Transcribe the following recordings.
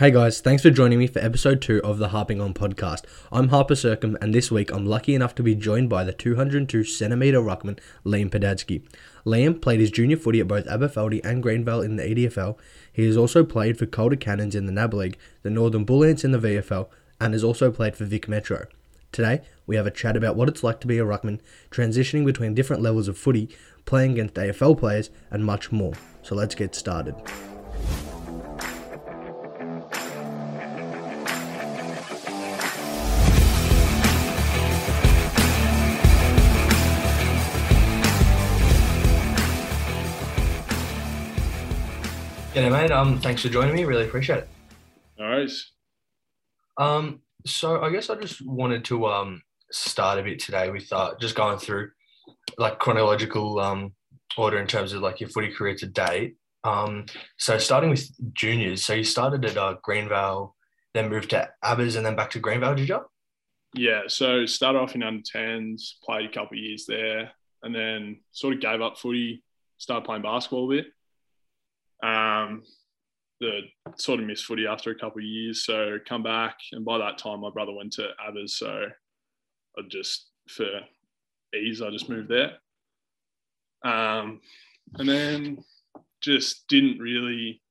Hey guys, thanks for joining me for episode 2 of the Harping On podcast. I'm Harper Circum, and this week I'm lucky enough to be joined by the 202 centimetre ruckman Liam Podhajski. Liam played his junior footy at both Aberfeldy and Greenvale in the EDFL. He has also played for Calder Cannons in the NAB League, the Northern Bull Ants in the VFL, and has also played for Vic Metro. Today, we have a chat about what it's like to be a ruckman, transitioning between different levels of footy, playing against AFL players, and much more. So let's get started. G'day, mate. Um, thanks for joining me. Really appreciate it. All right. Um, so I guess I just wanted to um start a bit today with uh just going through like chronological um order in terms of like your footy career to date. Um, so starting with juniors, so you started at uh, Greenvale, then moved to Abbas, and then back to Greenvale, did you? Yeah. So started off in under 10s, played a couple of years there, and then sort of gave up footy, started playing basketball a bit. Um, the sort of missed footy after a couple of years, so come back, and by that time my brother went to Abbas, so I just for ease I just moved there. Um, and then just didn't really.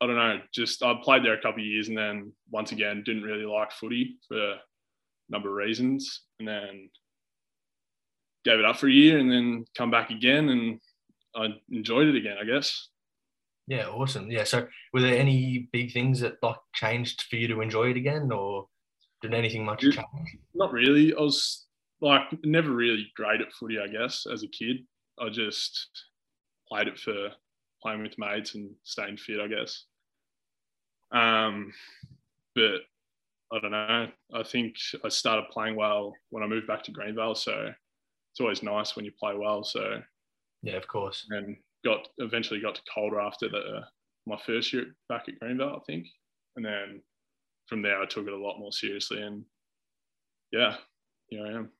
I don't know. Just I played there a couple of years, and then once again didn't really like footy for a number of reasons, and then gave it up for a year, and then come back again, and I enjoyed it again. I guess. Yeah, awesome. Yeah. So were there any big things that like changed for you to enjoy it again, or did anything much Yeah. change? Not really. I was like never really great at footy. I guess as a kid, I just played it for playing with mates and staying fit. I guess. Um, but I don't know. I think I started playing well when I moved back to Greenvale, so it's always nice when you play well. So Yeah, of course. and got eventually got to Calder after the my first year back at Greenvale, I think, and then from there I took it a lot more seriously, and yeah, here I am.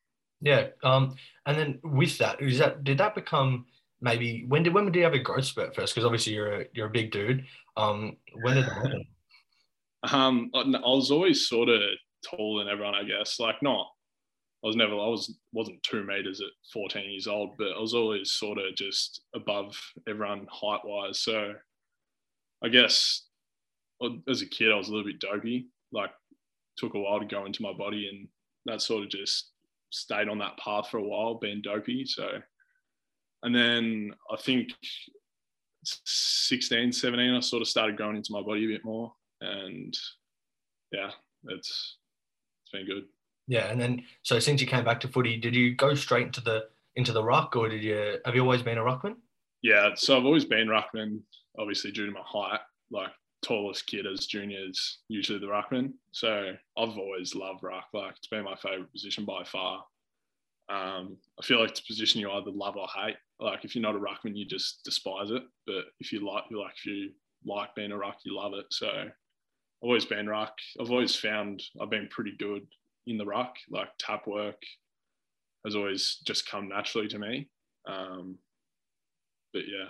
Yeah. Um, and then with that, is that did that become maybe when did when did you have a growth spurt first? Because obviously you're a you're a big dude. Um, when did that happen? Um, I I was always sort of taller than everyone, I guess. Like not, I was never, I was wasn't two meters at 14 years old, but I was always sort of just above everyone height wise. So I guess as a kid, I was a little bit dopey. Like took a while to go into my body, and that sort of just stayed on that path for a while, being dopey. So, and then I think 16, 17, I sort of started growing into my body a bit more, and yeah, it's it's been good. Yeah, and then so since you came back to footy, did you go straight into the into the ruck, or did you have you always been a ruckman? Yeah, so I've always been ruckman, obviously due to my height. Like tallest kid as juniors, usually the ruckman. So I've always loved ruck. Like it's been my favourite position by far. Um, I feel like it's a position you either love or hate. Like if you're not a ruckman, you just despise it. But if you like, you like if you like being a ruck, you love it. So I've always been ruck. I've always found I've been pretty good in the ruck. Like tap work has always just come naturally to me. Um, but yeah,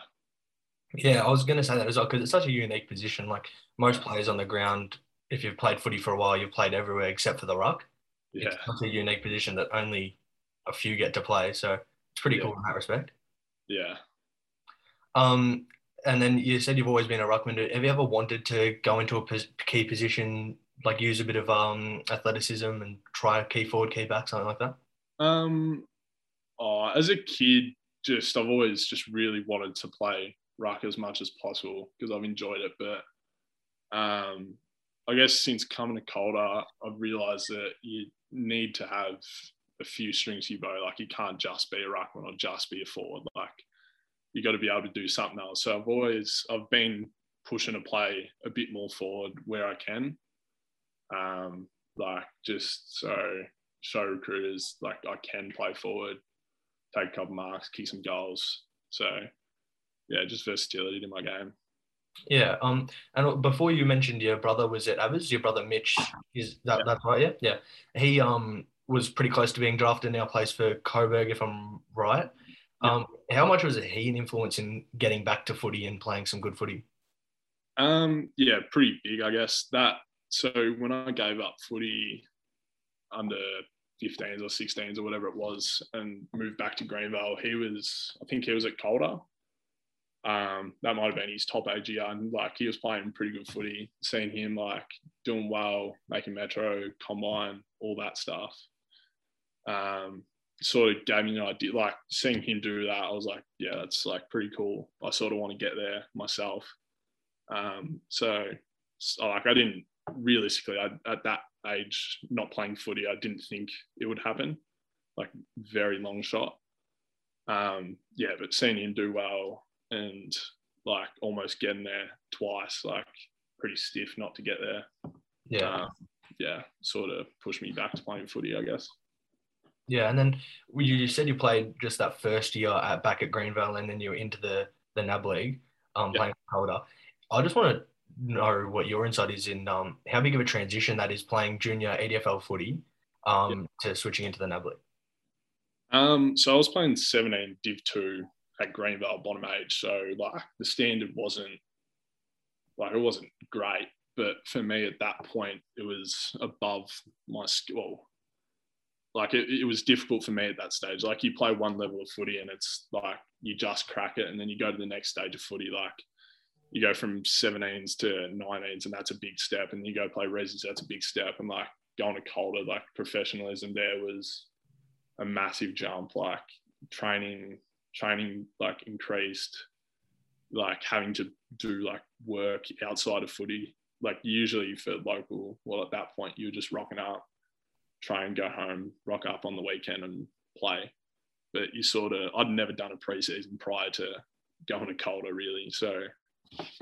Yeah, I was going to say that as well because it's such a unique position. Like most players on the ground, if you've played footy for a while, you've played everywhere except for the ruck. yeah, It's such a unique position that only a few get to play. So it's pretty Yeah. cool in that respect. yeah. Um, and then you said you've always been a ruckman. Have you ever wanted to go into a key position, like use a bit of um, athleticism and try key forward, key back, something like that? Um, oh, as a kid, just I've always just really wanted to play ruck as much as possible because I've enjoyed it. But um, I guess since coming to Calder, I've realised that you need to have a few strings to your bow. Like you can't just be a ruckman or just be a forward. Like you got to be able to do something else. So I've always I've been pushing to play a bit more forward where I can. Um, like just so show recruiters like I can play forward, take a couple marks, kick some goals. So yeah, just versatility to my game. Yeah. Um. And before you mentioned your brother was at Abbas, your brother Mitch is that Yeah. that's right? Yeah. Yeah. He um was pretty close to being drafted. Now plays for Coburg, if I'm right. Yeah. Um. How much was he an influence in getting back to footy and playing some good footy? Um, yeah, pretty big, I guess. That so when I gave up footy under 15s or 16s or whatever it was and moved back to Greenvale, he was I think he was at Calder. Um, that might have been his top age year, and like he was playing pretty good footy. Seeing him like doing well, making Metro, combine, all that stuff. Um, sort of gave me an idea. Like seeing him do that, I was like, yeah, that's like pretty cool. I sort of want to get there myself. Um, so, so like I didn't realistically I, at that age, not playing footy, I didn't think it would happen. Like very long shot. Um, yeah, but seeing him do well and like almost getting there twice, like pretty stiff not to get there. Yeah. Um, yeah, sort of pushed me back to playing footy, I guess. Yeah, and then you said you played just that first year at, back at Greenvale and then you were into the the NAB league, um, yeah. playing Calder. I just want to know what your insight is in um, how big of a transition that is playing junior ADFL footy um, yeah. to switching into the NAB league. Um, so I was playing 17 Div 2 at Greenvale bottom age. So like the standard wasn't like it wasn't great, but for me at that point it was above my skill like it, it was difficult for me at that stage. Like you play one level of footy and it's like you just crack it, and then you go to the next stage of footy. Like you go from 17s to 19s, and that's a big step. And you go play resis, that's a big step. And like going to Calder, like professionalism there was a massive jump. Like training, training like increased. Like having to do like work outside of footy. Like usually for local, well at that point you were just rocking up try and go home, rock up on the weekend and play. But you sort of, I'd never done a preseason prior to going to Calder really. So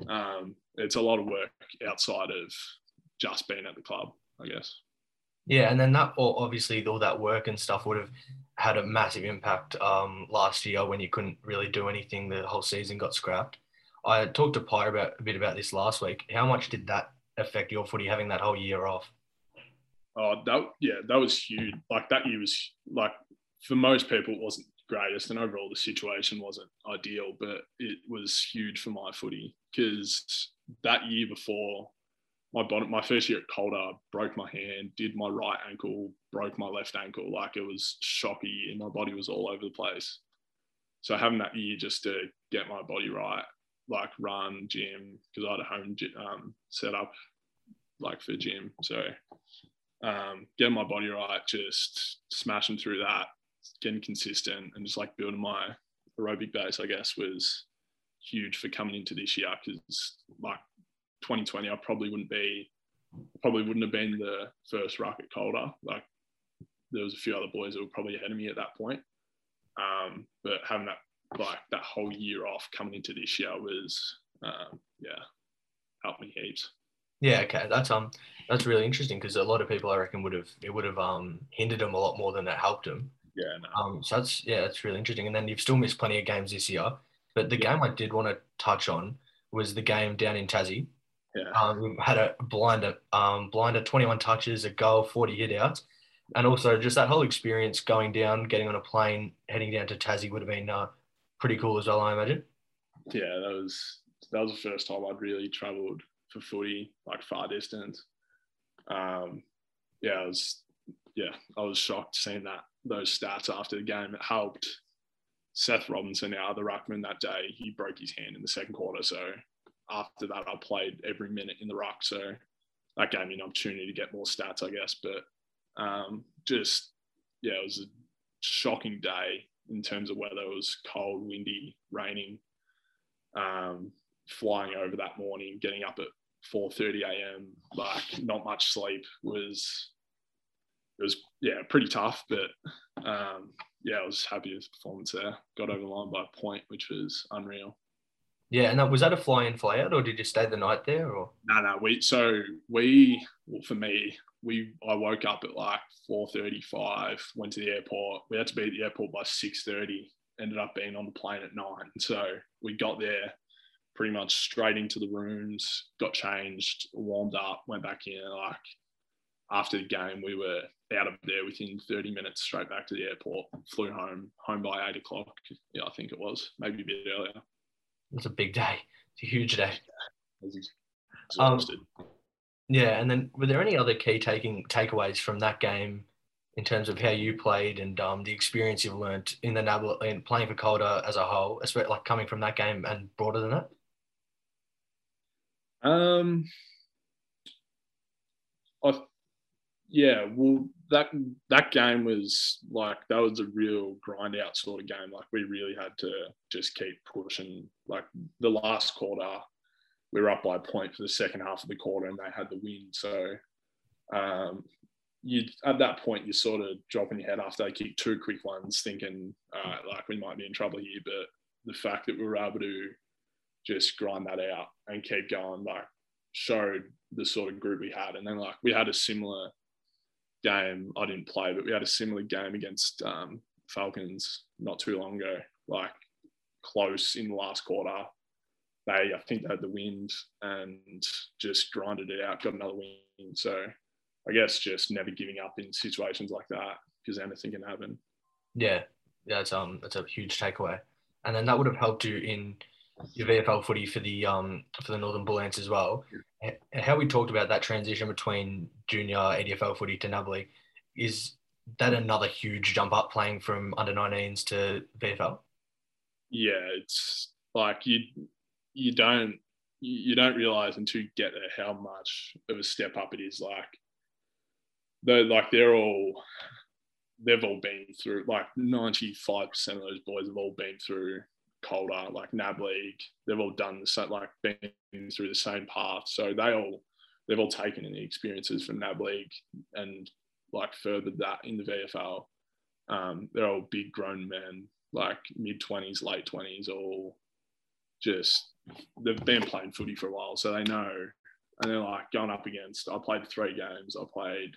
um, it's a lot of work outside of just being at the club, I guess. Yeah, and then that obviously all that work and stuff would have had a massive impact um, last year when you couldn't really do anything. The whole season got scrapped. I talked to Pi about a bit about this last week. How much did that affect your footy having that whole year off? Oh, that yeah, that was huge. Like that year was like for most people it wasn't greatest, and overall the situation wasn't ideal, but it was huge for my footy because that year before my bottom, my first year at Calder, broke my hand, did my right ankle, broke my left ankle. Like it was shocky, and my body was all over the place. So having that year just to get my body right, like run, gym, because I had a home um, set up like for gym. So um, getting my body right, just smashing through that, getting consistent, and just like building my aerobic base, I guess, was huge for coming into this year because like 2020, I probably wouldn't be, probably wouldn't have been the first rocket at Calder. Like there was a few other boys that were probably ahead of me at that point. Um, but having that like that whole year off coming into this year was, um, yeah, helped me heaps. Yeah, okay, that's um, that's really interesting because a lot of people I reckon would have it would have um hindered them a lot more than it helped them. Yeah. No. Um, so that's yeah, that's really interesting. And then you've still missed plenty of games this year, but the yeah. game I did want to touch on was the game down in Tassie. Yeah. Um, we had a blinder, um, blinder, 21 touches, a goal, 40 hitouts, and also just that whole experience going down, getting on a plane, heading down to Tassie would have been uh, pretty cool as well, I imagine. Yeah, that was that was the first time I'd really travelled for footy, like far distance. Um, yeah, I was yeah, I was shocked seeing that those stats after the game. It helped Seth Robinson, our other ruckman that day, he broke his hand in the second quarter. So after that, I played every minute in the ruck. So that gave me an opportunity to get more stats, I guess. But um, just yeah, it was a shocking day in terms of weather. It was cold, windy, raining. Um, flying over that morning, getting up at 4:30 a.m. Like not much sleep was it was yeah pretty tough, but um, yeah, I was happy with the performance there. Got over the line by a point, which was unreal. Yeah, and that, was that a fly in, fly out, or did you stay the night there? Or no, no, we so we well, for me we I woke up at like 4:35, went to the airport. We had to be at the airport by 6:30. Ended up being on the plane at nine, so we got there pretty much straight into the rooms, got changed, warmed up, went back in. Like after the game, we were out of there within 30 minutes, straight back to the airport, flew home, home by eight o'clock. Yeah, I think it was, maybe a bit earlier. It's a big day. It's a huge day. It was. Um, yeah, and then were there any other key taking takeaways from that game in terms of how you played and um, the experience you've learned in the NAB and playing for Calder as a whole, especially like coming from that game and broader than that? Um, I, yeah, well, that that game was like that was a real grind out sort of game. Like we really had to just keep pushing. Like the last quarter, we were up by a point for the second half of the quarter, and they had the win. So, um, you at that point you're sort of dropping your head after they kick two quick ones, thinking uh, like we might be in trouble here. But the fact that we were able to just grind that out and keep going, like showed the sort of group we had. And then like we had a similar game. I didn't play, but we had a similar game against um, Falcons not too long ago. Like close in the last quarter. They, I think, they had the wind and just grinded it out, got another win. So I guess just never giving up in situations like that because anything can happen. Yeah, yeah, that's um, that's a huge takeaway, and then that would have helped you in your VFL footy for the um for the Northern Bull Ants as well. And how we talked about that transition between junior ADFL footy to NAB League, is that another huge jump up playing from under 19s to VFL? Yeah, it's like you you don't you don't realize until you get there how much of a step up it is. Like they're like they're all they've all been through like 95% of those boys have all been through Calder, like NAB League. They've all done the same, like been through the same path. So they all they've all taken in the experiences from NAB League and like furthered that in the VFL. Um, they're all big grown men, like mid twenties, late twenties, all just they've been playing footy for a while, so they know. And they're like going up against. I played three games. I played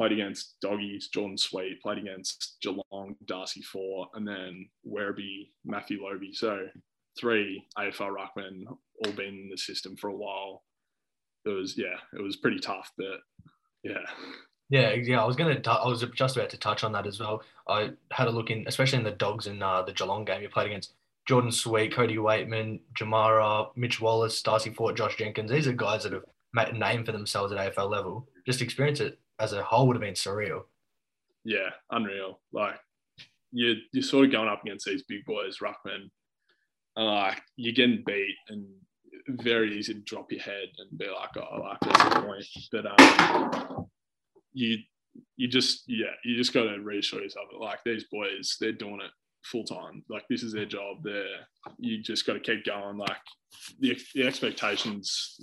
played against Doggies, Jordan Sweet, played against Geelong, Darcy Fort, and then Werribee, Matthew Lobe. So three AFL ruckmen, all been in the system for a while. It was yeah, it was pretty tough, but yeah. Yeah, yeah. I was gonna. I was just about to touch on that as well. I had a look in, especially in the Dogs and uh, the Geelong game. You played against Jordan Sweet, Cody Weightman, Jamarra, Mitch Wallis, Darcy Fort, Josh Jenkins. These are guys that have made a name for themselves at AFL level. Just experience it as a whole would have been surreal. Yeah, unreal. Like you you're sort of going up against these big boys, Ruckman. And like you're getting beat and very easy to drop your head and be like, oh, like that's the point. But um, you you just yeah, you just got to reassure yourself that like these boys, they're doing it full time. Like this is their job. They're you just got to keep going. Like the the expectations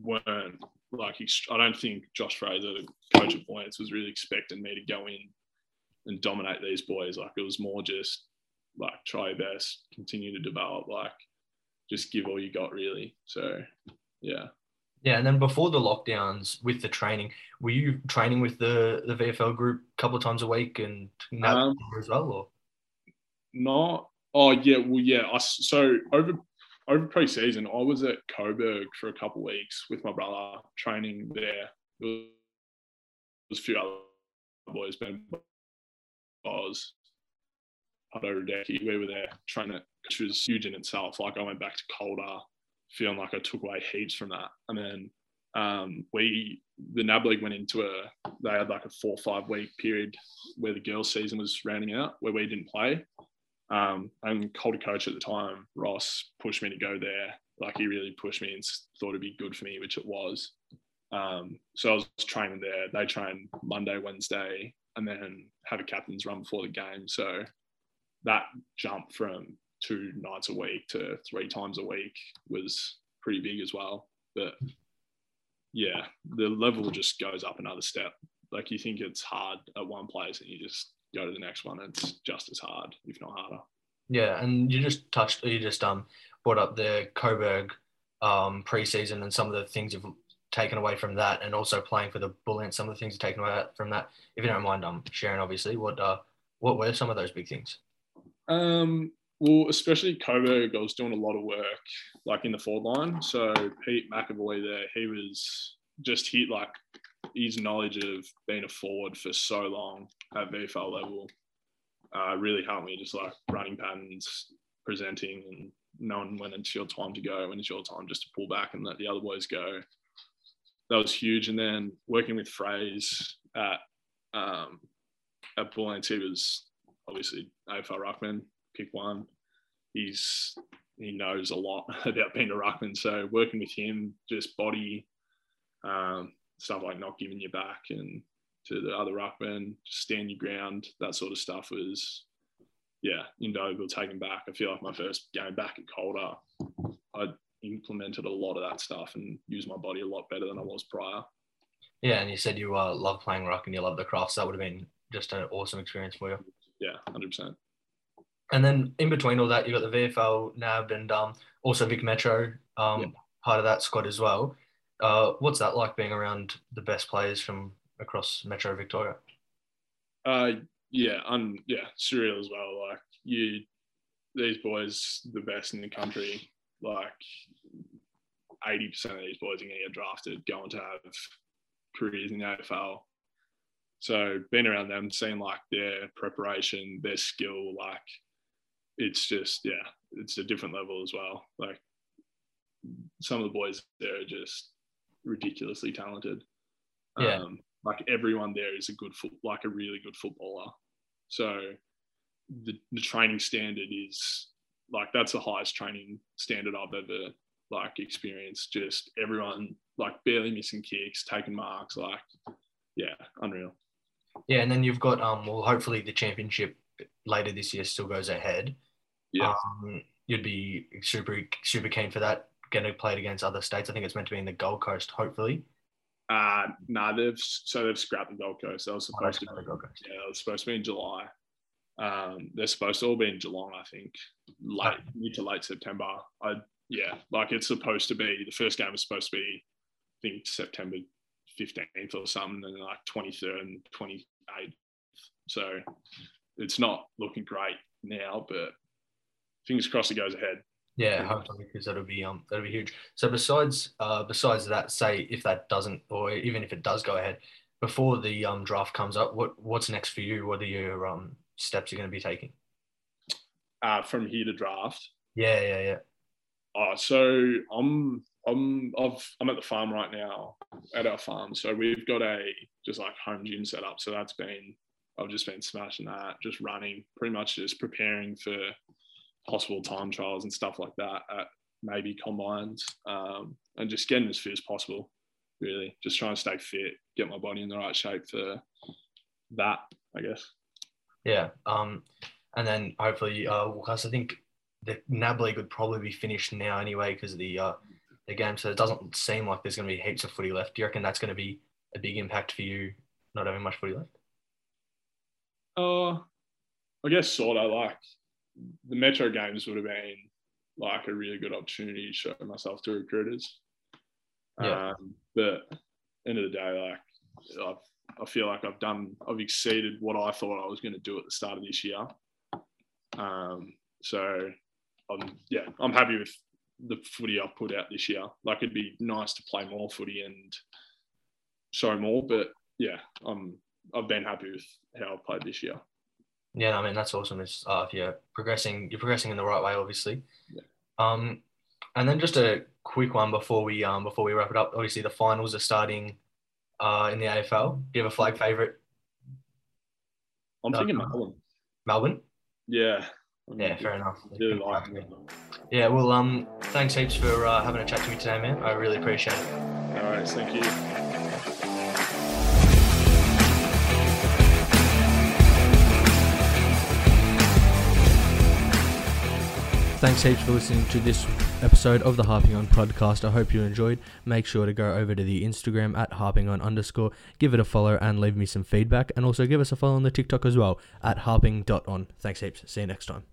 weren't like I don't think Josh Fraser, coach of Bull Ants, was really expecting me to go in and dominate these boys. Like it was more just like try your best, continue to develop, like just give all you got really. So yeah. Yeah, and then before the lockdowns with the training, were you training with the the VFL group a couple of times a week and um, as well, or not? Oh yeah, well yeah. I, so over over pre-season, I was at Coburg for a couple of weeks with my brother training there. There was a few other boys, Ben Boz, Hutto Radecki. We were there training, which was huge in itself. Like I went back to Calder, feeling like I took away heaps from that. And then um, we, the NAB League went into a, they had like a four or five week period where the girls' season was rounding out, where we didn't play. Um, and Calder coach at the time, Ross, pushed me to go there. Like he really pushed me and thought it'd be good for me, which it was. Um, so I was training there. They train Monday, Wednesday, and then have a captain's run before the game. So that jump from two nights a week to three times a week was pretty big as well. But yeah, the level just goes up another step. Like you think it's hard at one place and you just go to the next one. It's just as hard, if not harder. Yeah, and you just touched, you just um brought up the Coburg um preseason and some of the things you've taken away from that, and also playing for the Bull Ants. Some of the things you've taken away from that. If you don't mind, um, sharing obviously, what uh, what were some of those big things? Um, well, especially Coburg, I was doing a lot of work like in the forward line. So Pete McAvoy there, he was just hit like his knowledge of being a forward for so long at VFL level uh, really helped me just like running patterns, presenting, and knowing when it's your time to go, when it's your time just to pull back and let the other boys go. That was huge. And then working with Fraze at um, at was obviously AFL Ruckman, pick one. He's he knows a lot about being a ruckman. So working with him, just body um, stuff like not giving you back and to the other ruckman, just stand your ground, that sort of stuff was yeah, invaluable taken back. I feel like my first game back at Calder, I implemented a lot of that stuff and used my body a lot better than I was prior. Yeah, and you said you uh, love playing ruck and you love the. So that would have been just an awesome experience for you. Yeah, hundred percent. And then in between all that, you got the VFL NAB and um, also Vic Metro, um, yeah. part of that squad as well. Uh, what's that like being around the best players from across Metro Victoria? Uh, yeah, un, yeah, surreal as well. Like you, these boys, the best in the country. Like eighty percent of these boys are going to get drafted, going to have careers in the AFL. So being around them, seeing like their preparation, their skill, like it's just yeah, it's a different level as well. Like some of the boys there are just ridiculously talented. Yeah. Um, like everyone there is a good foot, like a really good footballer. So the, the training standard is like that's the highest training standard I've ever like experienced. Just everyone like barely missing kicks, taking marks, like yeah, unreal. Yeah, and then you've got um well hopefully the championship later this year still goes ahead. Yeah. Um, you'd be super super keen for that. Going to play it against other states. I think it's meant to be in the Gold Coast, hopefully. Uh, no, nah, they've so they've scrapped the Gold Coast. That was supposed oh, to be, Gold Coast. yeah, it was supposed to be in July. Um, they're supposed to all be in Geelong, I think, late oh. mid to late September. I yeah, like it's supposed to be the first game is supposed to be, I think September fifteenth or something, and then like twenty third and twenty eighth. So it's not looking great now, but fingers crossed it goes ahead. Yeah, hopefully because that'll be um that'll be huge. So besides uh besides that, say if that doesn't or even if it does go ahead, before the um draft comes up, what what's next for you? What are your um steps you're going to be taking? Uh, from here to draft. Yeah, yeah, yeah. Uh, so I'm I'm I've I'm at the farm right now at our farm. So we've got a just like home gym set up. So that's been I've just been smashing that, just running, pretty much just preparing for possible time trials and stuff like that at maybe combines, um, and just getting as fit as possible. Really, just trying to stay fit, get my body in the right shape for that, I guess. Yeah, um, and then hopefully, uh, because I think the NAB league would probably be finished now anyway because of the uh, the game. So it doesn't seem like there's going to be heaps of footy left. Do you reckon that's going to be a big impact for you not having much footy left? Uh, I guess sort of like the Metro games would have been like a really good opportunity to show myself to recruiters. Yeah. Um, but end of the day, like I've, I feel like I've done, I've exceeded what I thought I was going to do at the start of this year. Um, so I'm, yeah, I'm happy with the footy I've put out this year. Like it'd be nice to play more footy and show more, but yeah, I'm, I've been happy with how I've played this year. Yeah, I mean that's awesome. It's uh, if you're progressing, you're progressing in the right way, obviously. Yeah. Um, and then just a quick one before we um before we wrap it up. Obviously, the finals are starting uh, in the AFL. Do you have a flag favorite? I'm thinking Melbourne. Melbourne. Yeah. Yeah, fair enough. Really like yeah, well, um, thanks heaps for uh, having a chat to me today, man. I really appreciate it. All right, thank you. Thanks heaps for listening to this episode of the Harping On podcast. I hope you enjoyed. Make sure to go over to the Instagram at harping on underscore, give it a follow and leave me some feedback. And also give us a follow on the TikTok as well at harping.on. Thanks heaps. See you next time.